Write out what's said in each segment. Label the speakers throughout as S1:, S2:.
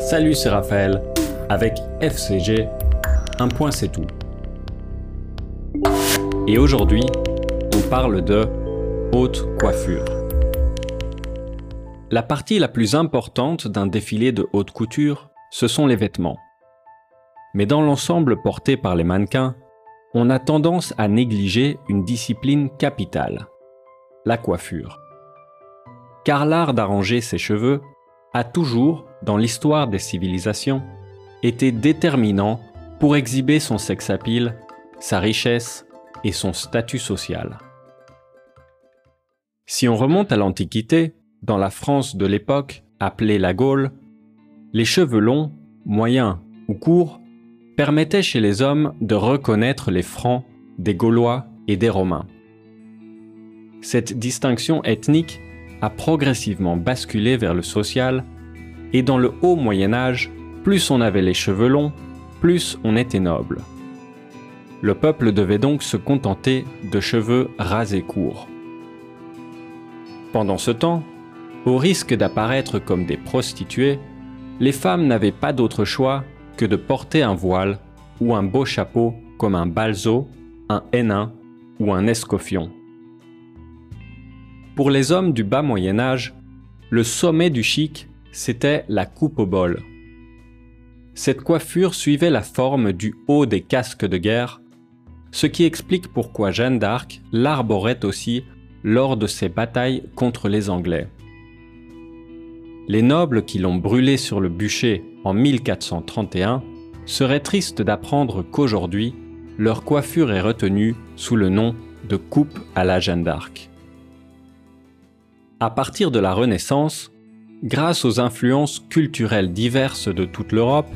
S1: Salut, c'est Raphaël. Avec FCG, un point c'est tout. Et aujourd'hui, on parle de haute coiffure. La partie la plus importante d'un défilé de haute couture, ce sont les vêtements. Mais dans l'ensemble porté par les mannequins, on a tendance à négliger une discipline capitale, la coiffure. Car l'art d'arranger ses cheveux a toujours, dans l'histoire des civilisations, été déterminant pour exhiber son sex sa richesse et son statut social. Si on remonte à l'Antiquité, dans la France de l'époque appelée la Gaule, les cheveux longs, moyens ou courts permettaient chez les hommes de reconnaître les Francs des Gaulois et des Romains. Cette distinction ethnique a progressivement basculé vers le social, et dans le haut Moyen Âge, plus on avait les cheveux longs, plus on était noble. Le peuple devait donc se contenter de cheveux rasés courts. Pendant ce temps, au risque d'apparaître comme des prostituées, les femmes n'avaient pas d'autre choix que de porter un voile ou un beau chapeau comme un balzo, un hénin ou un escoffion. Pour les hommes du bas Moyen Âge, le sommet du chic, c'était la coupe au bol. Cette coiffure suivait la forme du haut des casques de guerre, ce qui explique pourquoi Jeanne d'Arc l'arborait aussi lors de ses batailles contre les Anglais. Les nobles qui l'ont brûlée sur le bûcher en 1431 seraient tristes d'apprendre qu'aujourd'hui, leur coiffure est retenue sous le nom de coupe à la Jeanne d'Arc. À partir de la Renaissance, grâce aux influences culturelles diverses de toute l'Europe,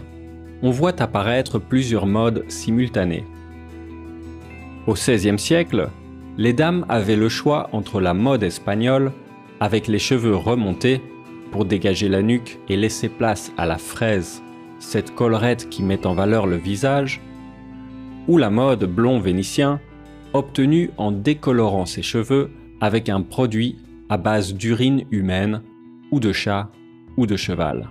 S1: on voit apparaître plusieurs modes simultanées. Au XVIe siècle, les dames avaient le choix entre la mode espagnole, avec les cheveux remontés pour dégager la nuque et laisser place à la fraise, cette collerette qui met en valeur le visage, ou la mode blond vénitien, obtenue en décolorant ses cheveux avec un produit à base d'urine humaine, ou de chat, ou de cheval.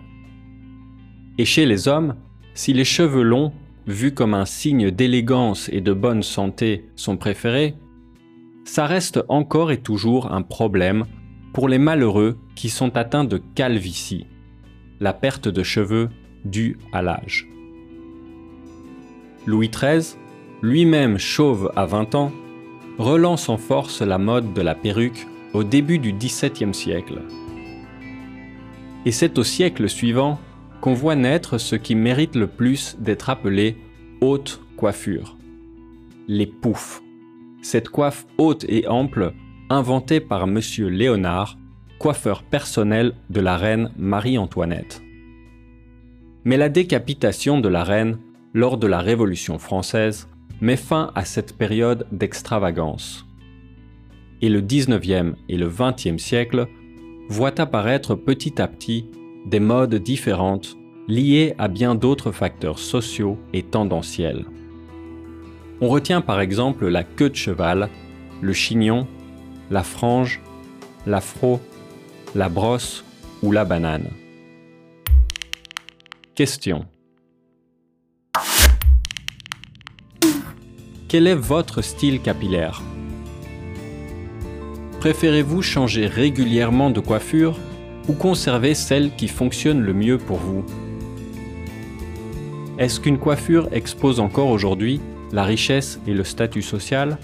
S1: Et chez les hommes, si les cheveux longs, vus comme un signe d'élégance et de bonne santé, sont préférés, ça reste encore et toujours un problème pour les malheureux qui sont atteints de calvitie, la perte de cheveux due à l'âge. Louis XIII, lui-même chauve à 20 ans, relance en force la mode de la perruque au début du XVIIe siècle. Et c'est au siècle suivant qu'on voit naître ce qui mérite le plus d'être appelé haute coiffure. Les poufs. Cette coiffe haute et ample inventée par M. Léonard, coiffeur personnel de la reine Marie-Antoinette. Mais la décapitation de la reine lors de la Révolution française met fin à cette période d'extravagance et le 19e et le 20e siècle voient apparaître petit à petit des modes différentes liées à bien d'autres facteurs sociaux et tendanciels. On retient par exemple la queue de cheval, le chignon, la frange, l'afro, la brosse ou la banane. Question. Quel est votre style capillaire? Préférez-vous changer régulièrement de coiffure ou conserver celle qui fonctionne le mieux pour vous? Est-ce qu'une coiffure expose encore aujourd'hui la richesse et le statut social?